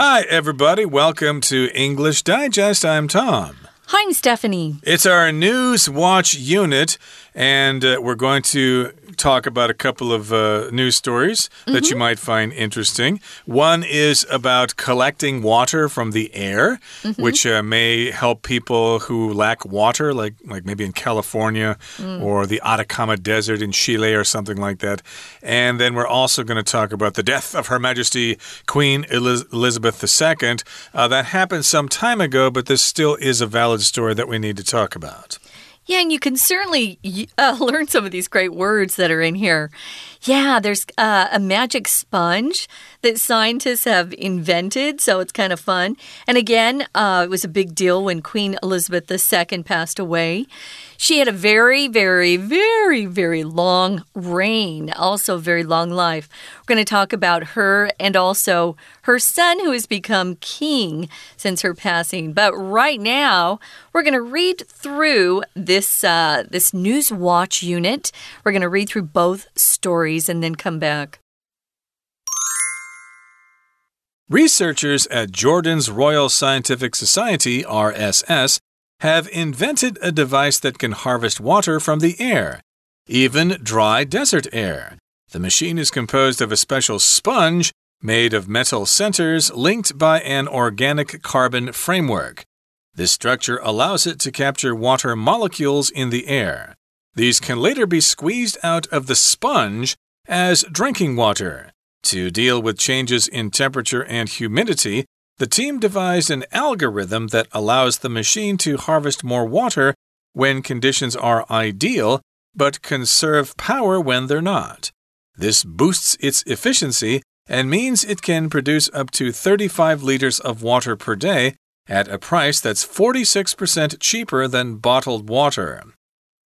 Hi, everybody. Welcome to English Digest. I'm Tom. Hi, I'm Stephanie. It's our News Watch unit, and uh, we're going to talk about a couple of uh, news stories mm -hmm. that you mm-hmm. might find interesting. One is about collecting water from the air, mm -hmm. which uh, may help people who lack water, like like maybe in California mm. or the Atacama Desert in Chile or something like that. And then we're also going to talk about the death of Her Majesty Queen Eliz Elizabeth II. Uh, that happened some time ago, but this still is a valid story that we need to talk about. Yeah, and you can certainly uh, learn some of these great words that are in here. Yeah, there's uh, a magic sponge that scientists have invented, so it's kind of fun. And again, uh, it was a big deal when Queen Elizabeth II passed away. She had a very, very, very, very long reign, also very long life. We're going to talk about her and also her son, who has become king since her passing. But right now, we're going to read through this uh, this News Watch unit. We're going to read through both stories and then come back. Researchers at Jordan's Royal Scientific Society, RSS, have invented a device that can harvest water from the air, even dry desert air. The machine is composed of a special sponge made of metal centers linked by an organic carbon framework. This structure allows it to capture water molecules in the air. These can later be squeezed out of the sponge as drinking water. To deal with changes in temperature and humidity, the team devised an algorithm that allows the machine to harvest more water when conditions are ideal, but conserve power when they're not. This boosts its efficiency and means it can produce up to 35 liters of water per day at a price that's 46% cheaper than bottled water.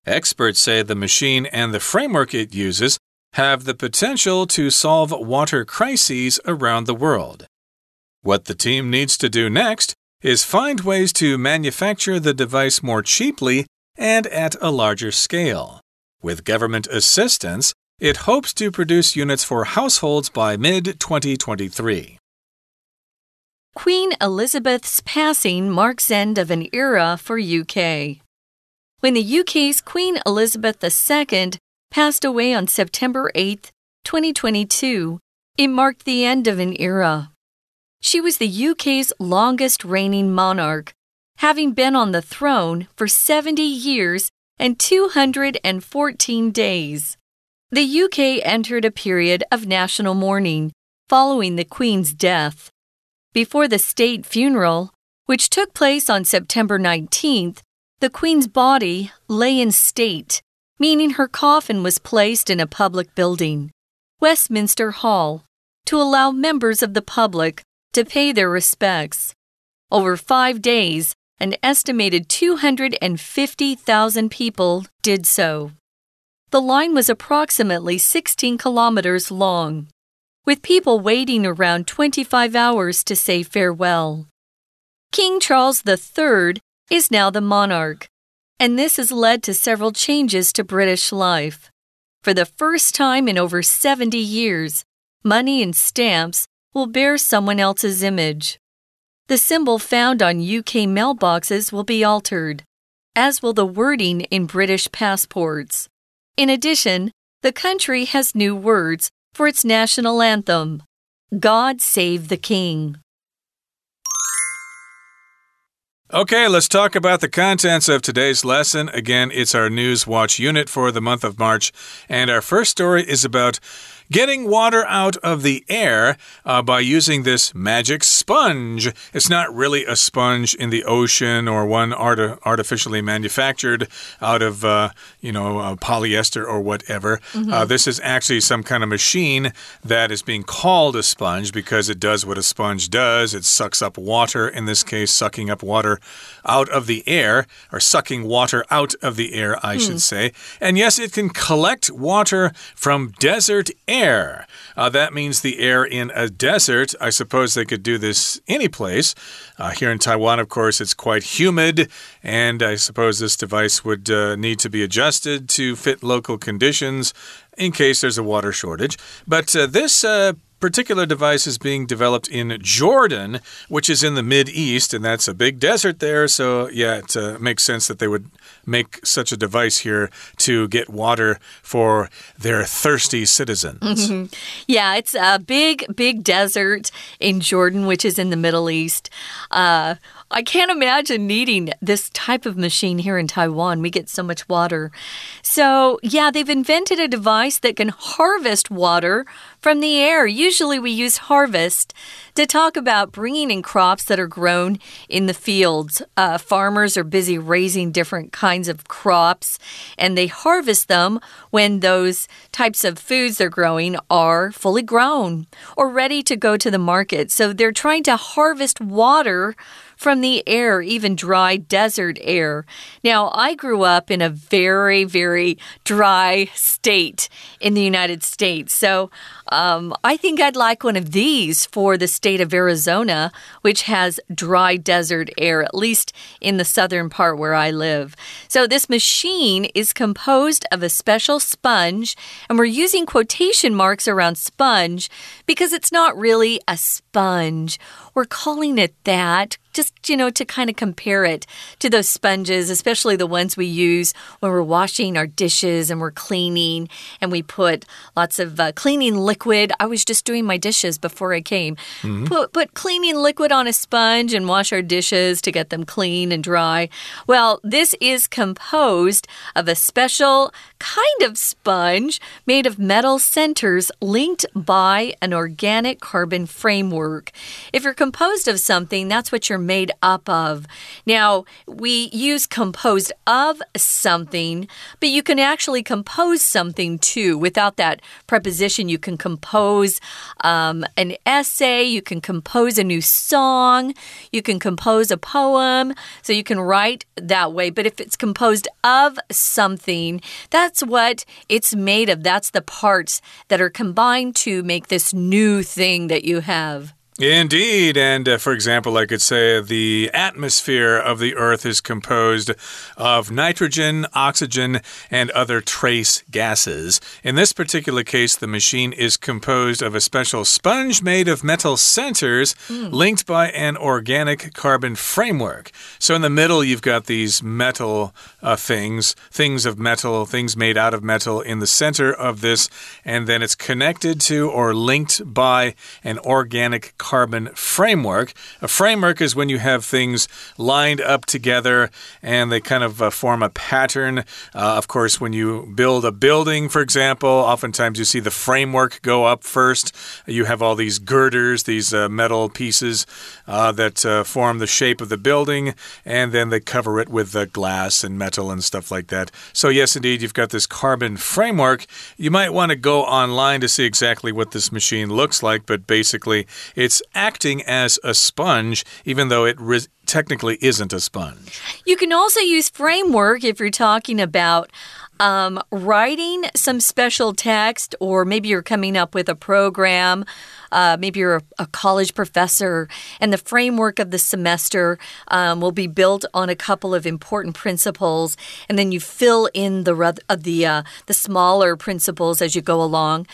Experts say the machine and the framework it uses have the potential to solve water crises around the world. What the team needs to do next is find ways to manufacture the device more cheaply and at a larger scale. With government assistance, it hopes to produce units for households by mid 2023. Queen Elizabeth's passing marks end of an era for UK. When the UK's Queen Elizabeth II passed away on September 8, 2022, it marked the end of an era. She was the UK's longest reigning monarch, having been on the throne for 70 years and 214 days. The UK entered a period of national mourning following the Queen's death. Before the state funeral, which took place on September 19th, the Queen's body lay in state, meaning her coffin was placed in a public building, Westminster Hall, to allow members of the public to pay their respects. Over five days, an estimated 250,000 people did so. The line was approximately 16 kilometers long, with people waiting around 25 hours to say farewell. King Charles III is now the monarch, and this has led to several changes to British life. For the first time in over 70 years, money and stamps will bear someone else's image. The symbol found on UK mailboxes will be altered, as will the wording in British passports. In addition, the country has new words for its national anthem God Save the King. Okay, let's talk about the contents of today's lesson. Again, it's our News Watch unit for the month of March, and our first story is about getting water out of the air uh, by using this magic sponge. It's not really a sponge in the ocean or one art artificially manufactured out of, uh, you know, uh, polyester or whatever. Mm -hmm. this is actually some kind of machine that is being called a sponge because it does what a sponge does. It sucks up water, in this case, sucking up water out of the air, or sucking water out of the air, I hmm. should say. And yes, it can collect water from desert air air. Uh, that means the air in a desert. I suppose they could do this any place. Uh, here in Taiwan, of course, it's quite humid, and I suppose this device would uh, need to be adjusted to fit local conditions in case there's a water shortage. But uh, this uh, particular device is being developed in Jordan, which is in the Mid East, and that's a big desert there. So, yeah, it uh, makes sense that they would make such a device here to get water for their thirsty citizens. Yeah, it's a big, big desert in Jordan, which is in the Middle East. Uh, I can't imagine needing this type of machine here in Taiwan. We get so much water. So, yeah, they've invented a device that can harvest water from the air. Usually, we use harvest to talk about bringing in crops that are grown in the fields. Uh, farmers are busy raising different kinds of crops and they harvest them when those types of foods they're growing are fully grown or ready to go to the market. So, they're trying to harvest water from the air, even dry desert air. Now, I grew up in a very, very dry state in the United States. So um, I think I'd like one of these for the state of Arizona, which has dry desert air, at least in the southern part where I live. So this machine is composed of a special sponge, and we're using quotation marks around sponge because it's not really a sponge. We're calling it that just, you know, to kind of compare it to those sponges, especially the ones we use when we're washing our dishes and we're cleaning and we put lots of uh, cleaning liquid. I was just doing my dishes before I came. Mm -hmm. Put, put cleaning liquid on a sponge and wash our dishes to get them clean and dry. Well, this is composed of a special kind of sponge made of metal centers linked by an organic carbon framework. If you're composed of something, that's what you're made up of. Now, we use composed of something, but you can actually compose something too. Without that preposition, you can compose um, an essay, you can compose a new song, you can compose a poem. So you can write that way. But if it's composed of something, that's what it's made of. That's the parts that are combined to make this new thing that you have. Indeed. And uh, for example, I could say the atmosphere of the Earth is composed of nitrogen, oxygen, and other trace gases. In this particular case, the machine is composed of a special sponge made of metal centers mm. linked by an organic carbon framework. So in the middle, you've got these metal uh, things, things of metal, things made out of metal in the center of this, and then it's connected to or linked by an organic carbon carbon framework. A framework is when you have things lined up together and they kind of uh, form a pattern. Uh, of course, when you build a building, for example, oftentimes you see the framework go up first. You have all these girders, these uh, metal pieces uh, that uh, form the shape of the building, and then they cover it with glass and metal and stuff like that. So, yes, indeed, you've got this carbon framework. You might want to go online to see exactly what this machine looks like, but basically, it's acting as a sponge, even though it technically isn't a sponge. You can also use framework if you're talking about um, writing some special text, or maybe you're coming up with a program. Uh, maybe you're a, a, college professor, and the framework of the semester um, will be built on a couple of important principles, and then you fill in the of the uh, the smaller principles as you go along.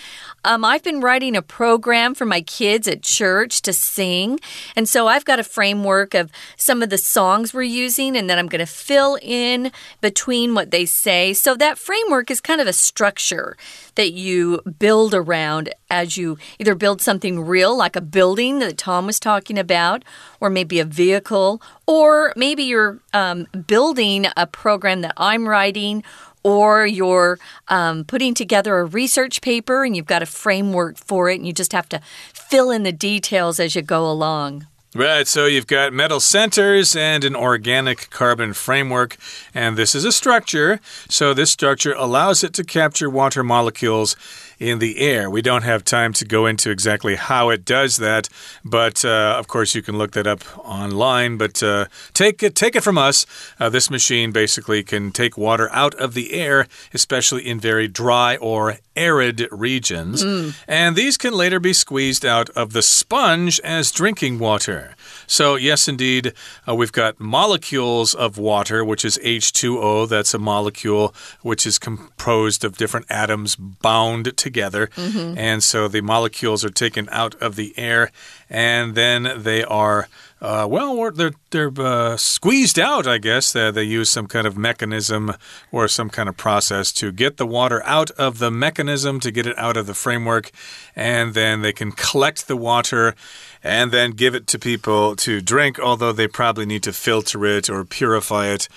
Um, I've been writing a program for my kids at church to sing. And so I've got a framework of some of the songs we're using, and then I'm going to fill in between what they say. So that framework is kind of a structure that you build around as you either build something real, like a building that Tom was talking about, or maybe a vehicle, or maybe you're um, building a program that I'm writing or you're um, putting together a research paper and you've got a framework for it and you just have to fill in the details as you go along. Right, so you've got metal centers and an organic carbon framework, and this is a structure. So, this structure allows it to capture water molecules in the air. We don't have time to go into exactly how it does that, but uh, of course you can look that up online. But uh, take it, take it from us. Uh, this machine basically can take water out of the air, especially in very dry or arid regions, mm. and these can later be squeezed out of the sponge as drinking water. So, yes, indeed, uh, we've got molecules of water, which is H2O. That's a molecule which is composed of different atoms bound together. Mm -hmm. And so the molecules are taken out of the air and then they are uh, well, they're they're uh, squeezed out. I guess they use some kind of mechanism or some kind of process to get the water out of the mechanism to get it out of the framework, and then they can collect the water and then give it to people to drink. Although they probably need to filter it or purify it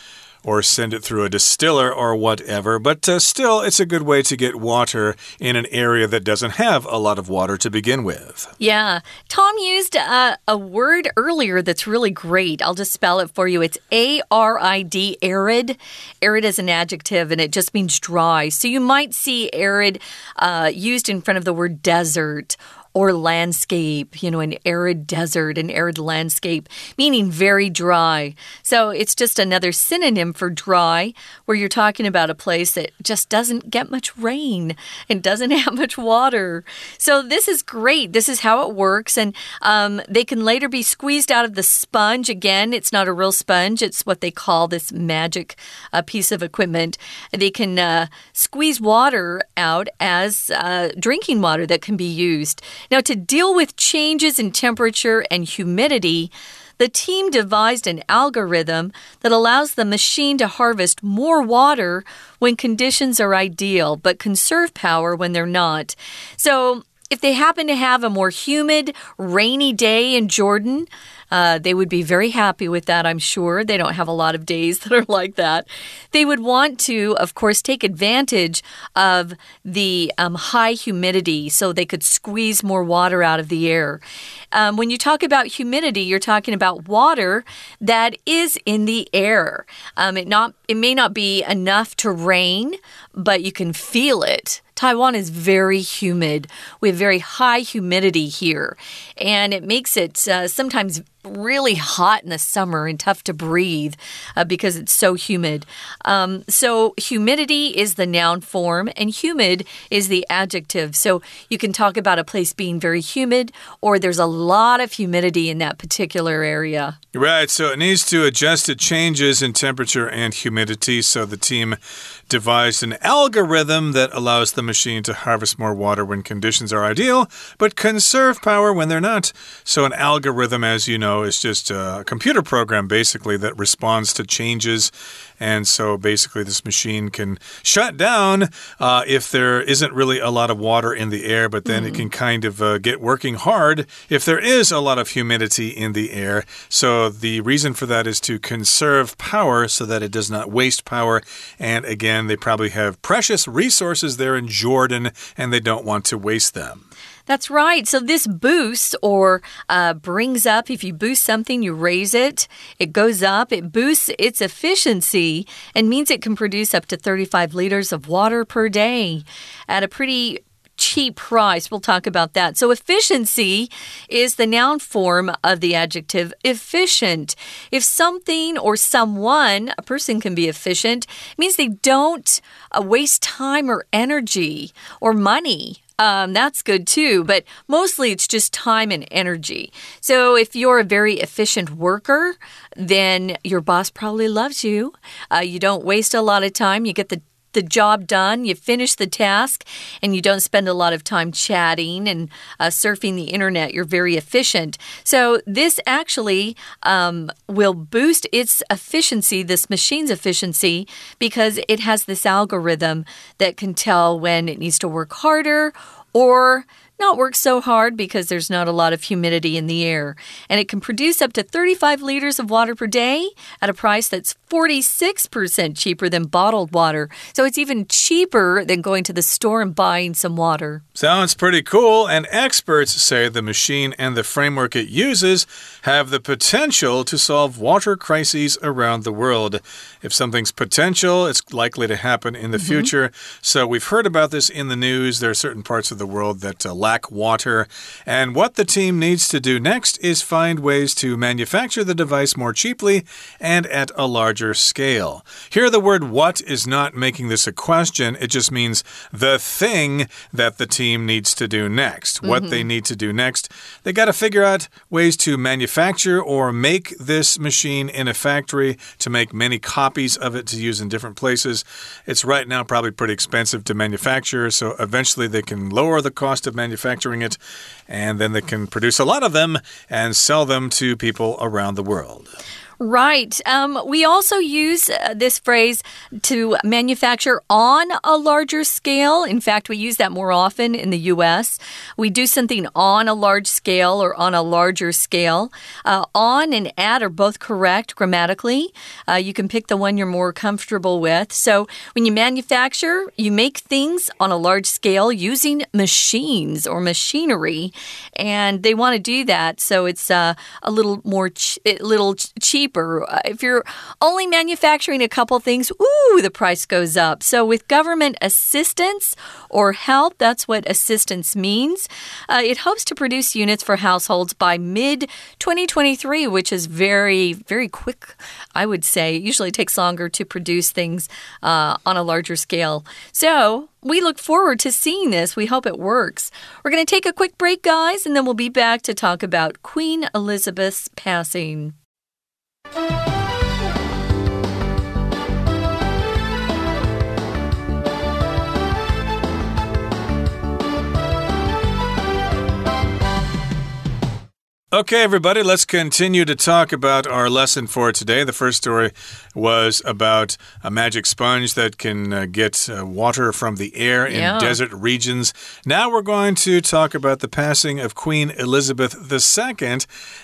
or send it through a distiller or whatever. But uh, still, it's a good way to get water in an area that doesn't have a lot of water to begin with. Yeah. Tom used a, a word earlier that's really great. I'll just spell it for you. It's A R I D, arid. Arid is an adjective and it just means dry. So you might see arid uh, used in front of the word desert or landscape, you know, an arid desert, an arid landscape, meaning very dry. So it's just another synonym for dry, where you're talking about a place that just doesn't get much rain and doesn't have much water. So this is great. This is how it works. And um, they can later be squeezed out of the sponge. Again, it's not a real sponge, it's what they call this magic uh, piece of equipment. They can uh, squeeze water out as uh, drinking water that can be used. Now, to deal with changes in temperature and humidity, the team devised an algorithm that allows the machine to harvest more water when conditions are ideal, but conserve power when they're not. So, if they happen to have a more humid, rainy day in Jordan, uh, they would be very happy with that, I'm sure. They don't have a lot of days that are like that. They would want to, of course, take advantage of the um, high humidity so they could squeeze more water out of the air. Um, when you talk about humidity, you're talking about water that is in the air. Um, it not it may not be enough to rain, but you can feel it. Taiwan is very humid. We have very high humidity here, and it makes it uh, sometimes really hot in the summer and tough to breathe uh, because it's so humid. Um, so, humidity is the noun form, and humid is the adjective. So, you can talk about a place being very humid, or there's a lot of humidity in that particular area. Right. So, it needs to adjust to changes in temperature and humidity. So, the team devised an algorithm that allows the machine to harvest more water when conditions are ideal, but conserve power when they're not. So, an algorithm, as you know, is just a computer program basically that responds to changes and so basically, this machine can shut down uh, if there isn't really a lot of water in the air, but then mm. it can kind of uh, get working hard if there is a lot of humidity in the air. So the reason for that is to conserve power so that it does not waste power. And again, they probably have precious resources there in Jordan and they don't want to waste them. That's right. So this boosts or uh, brings up, if you boost something, you raise it, it goes up, it boosts its efficiency and means it can produce up to 35 liters of water per day at a pretty cheap price. We'll talk about that. So, efficiency is the noun form of the adjective efficient. If something or someone, a person can be efficient, means they don't uh, waste time or energy or money um, that's good too, but mostly it's just time and energy. So if you're a very efficient worker, then your boss probably loves you. Uh, you don't waste a lot of time. You get the the job done, you finish the task, and you don't spend a lot of time chatting and uh, surfing the internet. You're very efficient. So, this actually um, will boost its efficiency, this machine's efficiency, because it has this algorithm that can tell when it needs to work harder or not work so hard because there's not a lot of humidity in the air. And it can produce up to 35 liters of water per day at a price that's 46% cheaper than bottled water. So it's even cheaper than going to the store and buying some water. Sounds pretty cool. And experts say the machine and the framework it uses have the potential to solve water crises around the world. If something's potential, it's likely to happen in the mm -hmm. future. So we've heard about this in the news. There are certain parts of the world that uh, lack water. And what the team needs to do next is find ways to manufacture the device more cheaply and at a larger scale. Here, the word what is not making this a question, it just means the thing that the team needs to do next. What mm -hmm. they need to do next. They got to figure out ways to manufacture or make this machine in a factory to make many copies of it to use in different places. It's right now probably pretty expensive to manufacture, so eventually they can lower the cost of manufacturing it and then they can produce a lot of them and sell them to people around the world. Right. Um, we also use uh, this phrase to manufacture on a larger scale. In fact, we use that more often in the U.S. We do something on a large scale or on a larger scale. Uh, on and at are both correct grammatically. Uh, you can pick the one you're more comfortable with. So when you manufacture, you make things on a large scale using machines or machinery, and they want to do that. So it's uh, a little more, a little cheaper cheaper. Uh, if you're only manufacturing a couple things, ooh, the price goes up. So, with government assistance or help, that's what assistance means. Uh, it hopes to produce units for households by mid 2023, which is very, very quick, I would say. It usually takes longer to produce things uh, on a larger scale. So, we look forward to seeing this. We hope it works. We're going to take a quick break, guys, and then we'll be back to talk about Queen Elizabeth's passing. Bye. Okay, everybody, let's continue to talk about our lesson for today. The first story was about a magic sponge that can uh, get uh, water from the air in yeah. desert regions. Now we're going to talk about the passing of Queen Elizabeth II,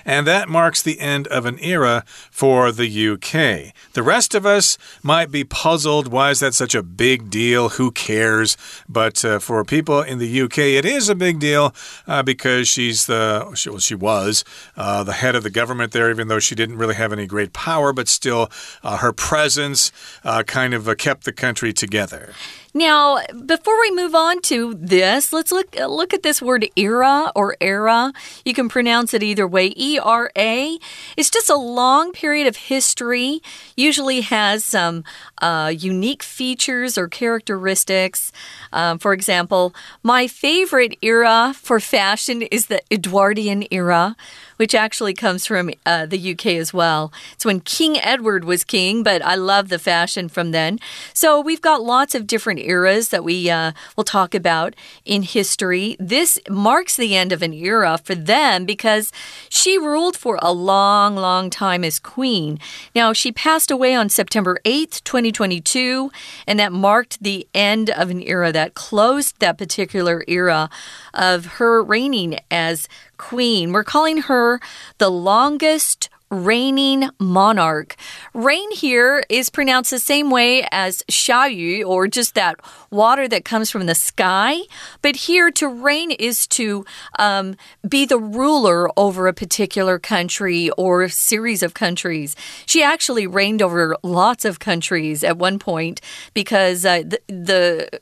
and that marks the end of an era for the UK. The rest of us might be puzzled. Why is that such a big deal? Who cares? But uh, for people in the UK, it is a big deal uh, because she's the, she, well, she was was uh, the head of the government there, even though she didn't really have any great power, but still uh, her presence uh, kind of uh, kept the country together. Now, before we move on to this, let's look look at this word era or era. You can pronounce it either way. E R A. It's just a long period of history. Usually has some uh, unique features or characteristics. Um, for example, my favorite era for fashion is the Edwardian era which actually comes from uh, the UK as well. It's when King Edward was king, but I love the fashion from then. So we've got lots of different eras that we uh, will talk about in history. This marks the end of an era for them because she ruled for a long, long time as queen. Now, she passed away on September 8th, 2022, and that marked the end of an era that closed that particular era of her reigning as queen. We're calling her the longest reigning monarch. Reign here is pronounced the same way as 下雨 or just that water that comes from the sky. But here to reign is to um, be the ruler over a particular country or series of countries. She actually reigned over lots of countries at one point because uh, the, the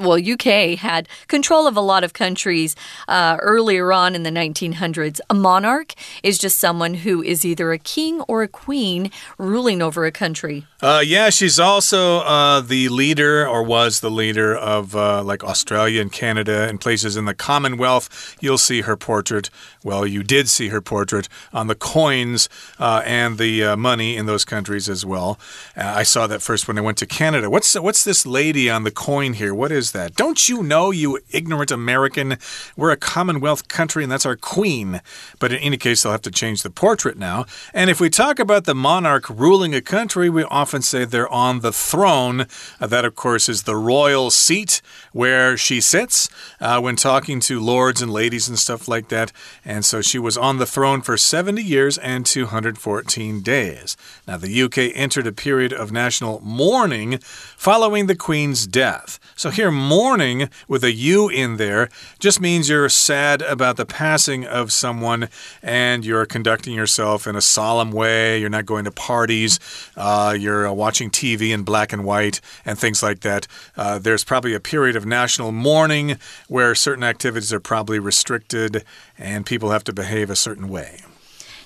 well, UK had control of a lot of countries uh, earlier on in the 1900s. A monarch is just someone who is either a king or a queen ruling over a country. Uh, yeah, she's also uh, the leader or was the leader of uh, like Australia and Canada and places in the Commonwealth. You'll see her portrait. Well, you did see her portrait on the coins uh, and the uh, money in those countries as well. I saw that first when I went to Canada. What's what's this lady on the coin here? What is that? Don't you know, you ignorant American? We're a Commonwealth country and that's our queen. But in any case, they'll have to change the portrait now. And if we talk about the monarch ruling a country, we often say they're on the throne. Uh, that, of course, is the royal seat where she sits uh, when talking to lords and ladies and stuff like that. And so she was on the throne for 70 years and 214 days. Now, the UK entered a period of national mourning following the Queen's death. So here you're mourning with a U in there, just means you're sad about the passing of someone and you're conducting yourself in a solemn way. You're not going to parties. Uh, you're uh, watching TV in black and white and things like that. Uh, there's probably a period of national mourning where certain activities are probably restricted and people have to behave a certain way.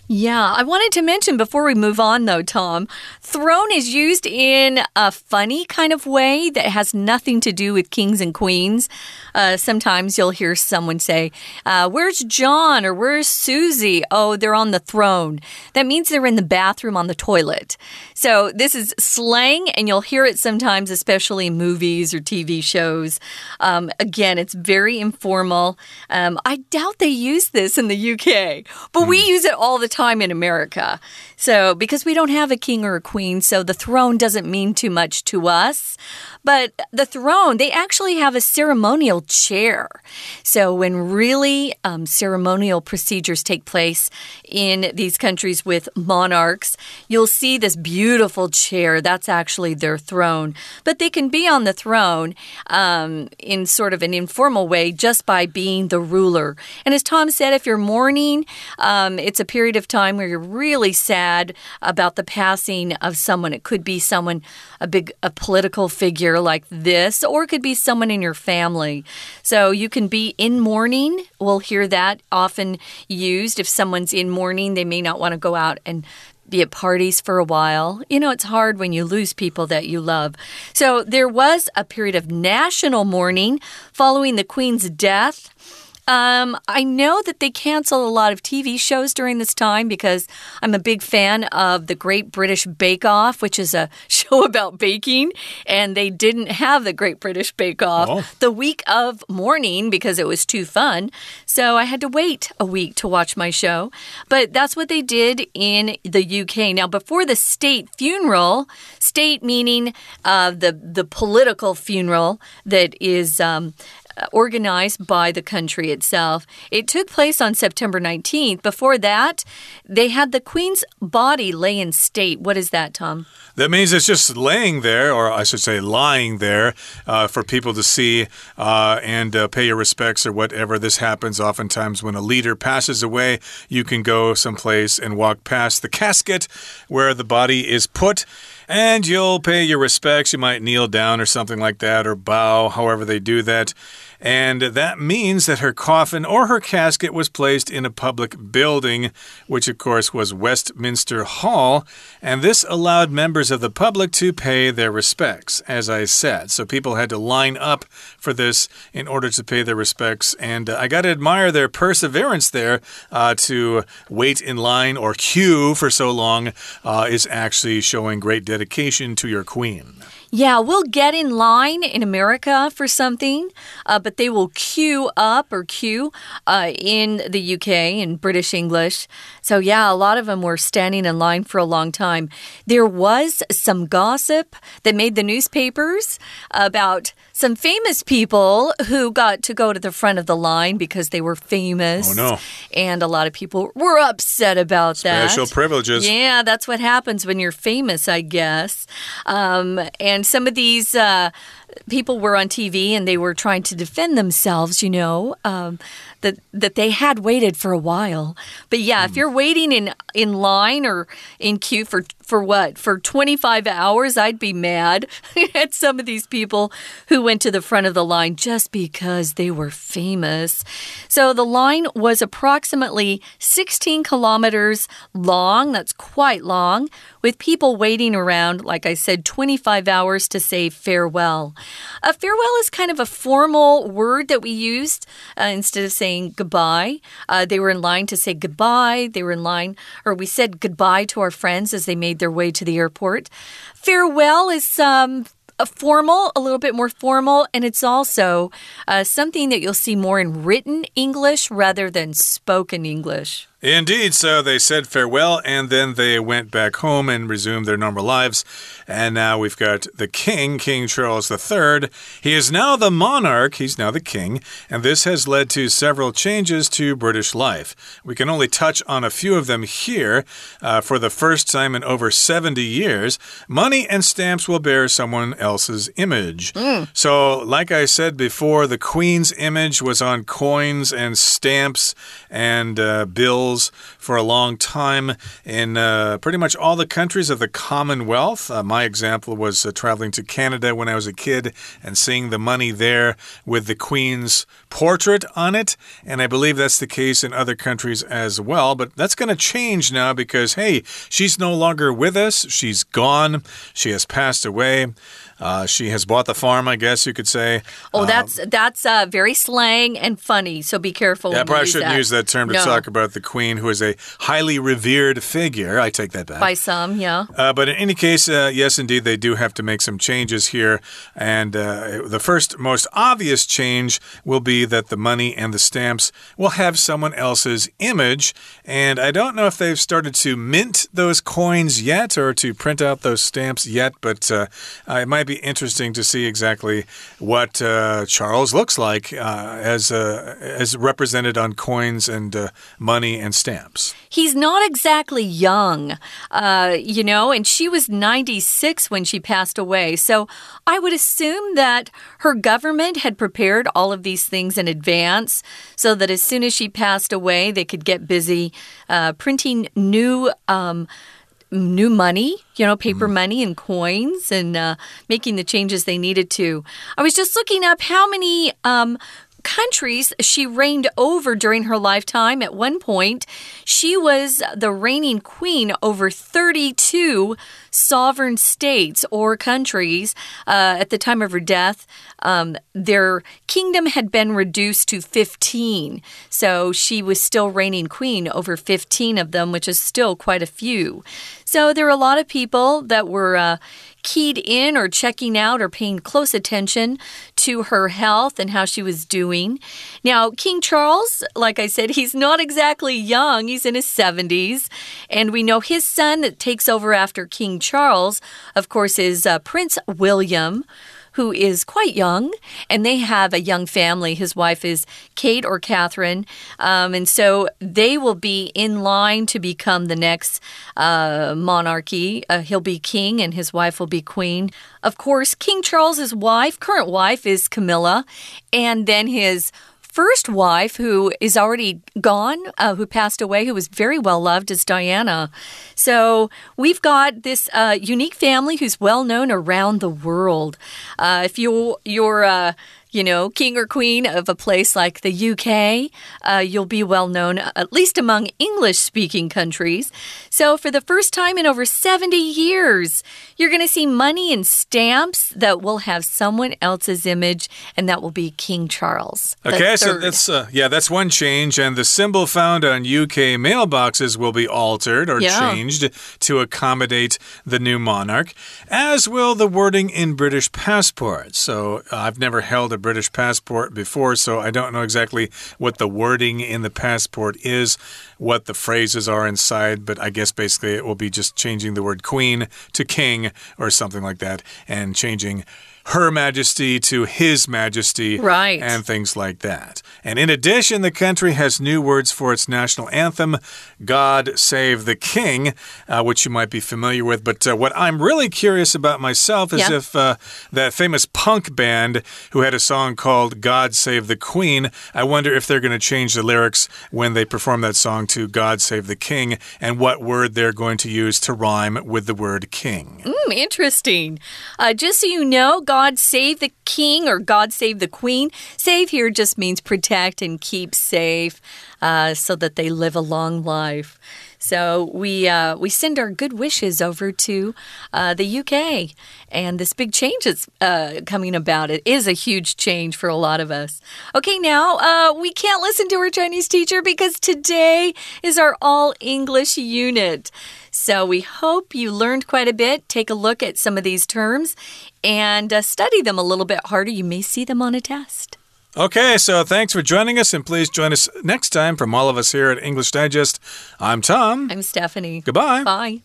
Yeah, I wanted to mention before we move on, though, Tom, throne is used in a funny kind of way that has nothing to do with kings and queens. Uh, sometimes you'll hear someone say, uh, Where's John or where's Susie? Oh, they're on the throne. That means they're in the bathroom on the toilet. So this is slang, and you'll hear it sometimes, especially in movies or TV shows. Um, again, it's very informal. Um, I doubt they use this in the UK, but we hmm. use it all the time in America. So, because we don't have a king or a queen, so the throne doesn't mean too much to us. But the throne, they actually have a ceremonial chair. So, when really um, ceremonial procedures take place in these countries with monarchs, you'll see this beautiful chair. That's actually their throne. But they can be on the throne um, in sort of an informal way just by being the ruler. And as Tom said, if you're mourning, um, it's a period of time where you're really sad about the passing of someone. It could be someone, a big a political figure like this, or it could be someone in your family. So you can be in mourning. We'll hear that often used. If someone's in mourning, they may not want to go out and be at parties for a while. You know, it's hard when you lose people that you love. So there was a period of national mourning following the Queen's death. Um, I know that they cancel a lot of TV shows during this time because I'm a big fan of the Great British Bake Off, which is a show about baking, and they didn't have the Great British Bake Off oh. the week of mourning because it was too fun. So I had to wait a week to watch my show. But that's what they did in the UK. Now, before the state funeral, state meaning uh, the the political funeral that is um, organized by the country itself. It took place on September 19th. Before that, they had the Queen's body lay in state. What is that, Tom? That means it's just laying there, or I should say lying there, uh, for people to see uh, and uh, pay your respects or whatever. This happens oftentimes when a leader passes away. You can go someplace and walk past the casket where the body is put and you'll pay your respects. You might kneel down or something like that, or bow, however they do that. And that means that her coffin or her casket was placed in a public building, which of course was Westminster Hall. And this allowed members of the public to pay their respects, as I said. So people had to line up for this in order to pay their respects. And uh, I got to admire their perseverance there uh, to wait in line or queue for so long uh, is actually showing great dedication to your queen. Yeah, we'll get in line in America for something, uh, but they will queue up or queue uh, in the UK in British English. So, yeah, a lot of them were standing in line for a long time. There was some gossip that made the newspapers about some famous people who got to go to the front of the line because they were famous. Oh, no. And a lot of people were upset about Special that. Special privileges. Yeah, that's what happens when you're famous, I guess. Um, and some of these. Uh, people were on TV and they were trying to defend themselves, you know, um, that that they had waited for a while. But yeah, mm. if hmm. you're waiting in in line or in queue for for what? For 25 hours, I'd be mad at some of these people who went to the front of the line just because they were famous. So the line was approximately 16 kilometers long. That's quite long, with people waiting around, like I said, 25 hours to say farewell. A farewell is kind of a formal word that we used uh, instead of saying goodbye. Uh, they were in line to say goodbye. They were in line, or we said goodbye to our friends as they made their way to the airport. Farewell is um, a formal, a little bit more formal, and it's also uh, something that you'll see more in written English rather than spoken English. Indeed, so they said farewell and then they went back home and resumed their normal lives. And now we've got the king, King Charles III. He is now the monarch, he's now the king, and this has led to several changes to British life. We can only touch on a few of them here. Uh, for the first time in over 70 years, money and stamps will bear someone else's image. Mm. So, like I said before, the queen's image was on coins and stamps and uh, bills for a long time in uh, pretty much all the countries of the Commonwealth. Uh, my example was uh, traveling to Canada when I was a kid and seeing the money there with the Queen's portrait on it. And I believe that's the case in other countries as well. But that's going to change now because, hey, she's no longer with us. She's gone. She has passed away. Uh, she has bought the farm, I guess you could say. Oh, that's um, that's uh, very slang and funny. So be careful. Yeah, I probably shouldn't that. use that term to no. talk about the queen, who is a highly revered figure. I take that back. By some, yeah. Uh, but in any case, uh, yes, indeed, they do have to make some changes here. And uh, the first, most obvious change will be that the money and the stamps will have someone else's image. And I don't know if they've started to mint those coins yet or to print out those stamps yet, but uh, it might be be interesting to see exactly what uh, Charles looks like uh, as uh, as represented on coins and uh, money and stamps. He's not exactly young, uh, you know, and she was 96 when she passed away. So I would assume that her government had prepared all of these things in advance so that as soon as she passed away, they could get busy uh, printing new. Um, new money, you know, paper mm. money and coins and uh, making the changes they needed to. I was just looking up how many um, countries she reigned over during her lifetime. At one point, she was the reigning queen over 32 sovereign states or countries. Uh, at the time of her death, um, their kingdom had been reduced to 15. So she was still reigning queen over 15 of them, which is still quite a few. So there were a lot of people that were. Uh, keyed in or checking out or paying close attention to her health and how she was doing. Now, King Charles, like I said, he's not exactly young, he's in his 70s. And we know his son that takes over after King Charles, of course, is uh, Prince William who is quite young, and they have a young family. His wife is Kate or Catherine, um, and so they will be in line to become the next uh, monarchy. Uh, he'll be king, and his wife will be queen. Of course, King Charles's wife, current wife, is Camilla, and then his first wife, who is already gone, uh, who passed away, who was very well loved, is Diana. So we've got this uh, unique family who's well known around the world. Uh, if you you're uh, you know, king or queen of a place like the UK, uh, you'll be well known, at least among English speaking countries. So, for the first time in over 70 years, you're going to see money and stamps that will have someone else's image, and that will be King Charles. Okay, so that's, uh, yeah, that's one change. And the symbol found on UK mailboxes will be altered or yeah. changed to accommodate the new monarch, as will the wording in British passports. So, uh, I've never held a British passport before, so I don't know exactly what the wording in the passport is, what the phrases are inside, but I guess basically it will be just changing the word queen to king or something like that and changing her Majesty to His Majesty, right. and things like that. And in addition, the country has new words for its national anthem, God Save the King, uh, which you might be familiar with. But uh, what I'm really curious about myself is yeah. if uh, that famous punk band who had a song called God Save the Queen, I wonder if they're going to change the lyrics when they perform that song to God Save the King and what word they're going to use to rhyme with the word king. Mm, interesting. Uh, just so you know, God save the king or God save the queen. Save here just means protect and keep safe uh, so that they live a long life. So we uh, we send our good wishes over to uh, the UK, and this big change is uh, coming about. It is a huge change for a lot of us. Okay, now uh, we can't listen to our Chinese teacher because today is our all English unit. So we hope you learned quite a bit. Take a look at some of these terms and uh, study them a little bit harder. You may see them on a test. Okay, so thanks for joining us, and please join us next time from all of us here at English Digest. I'm Tom. I'm Stephanie. Goodbye. Bye.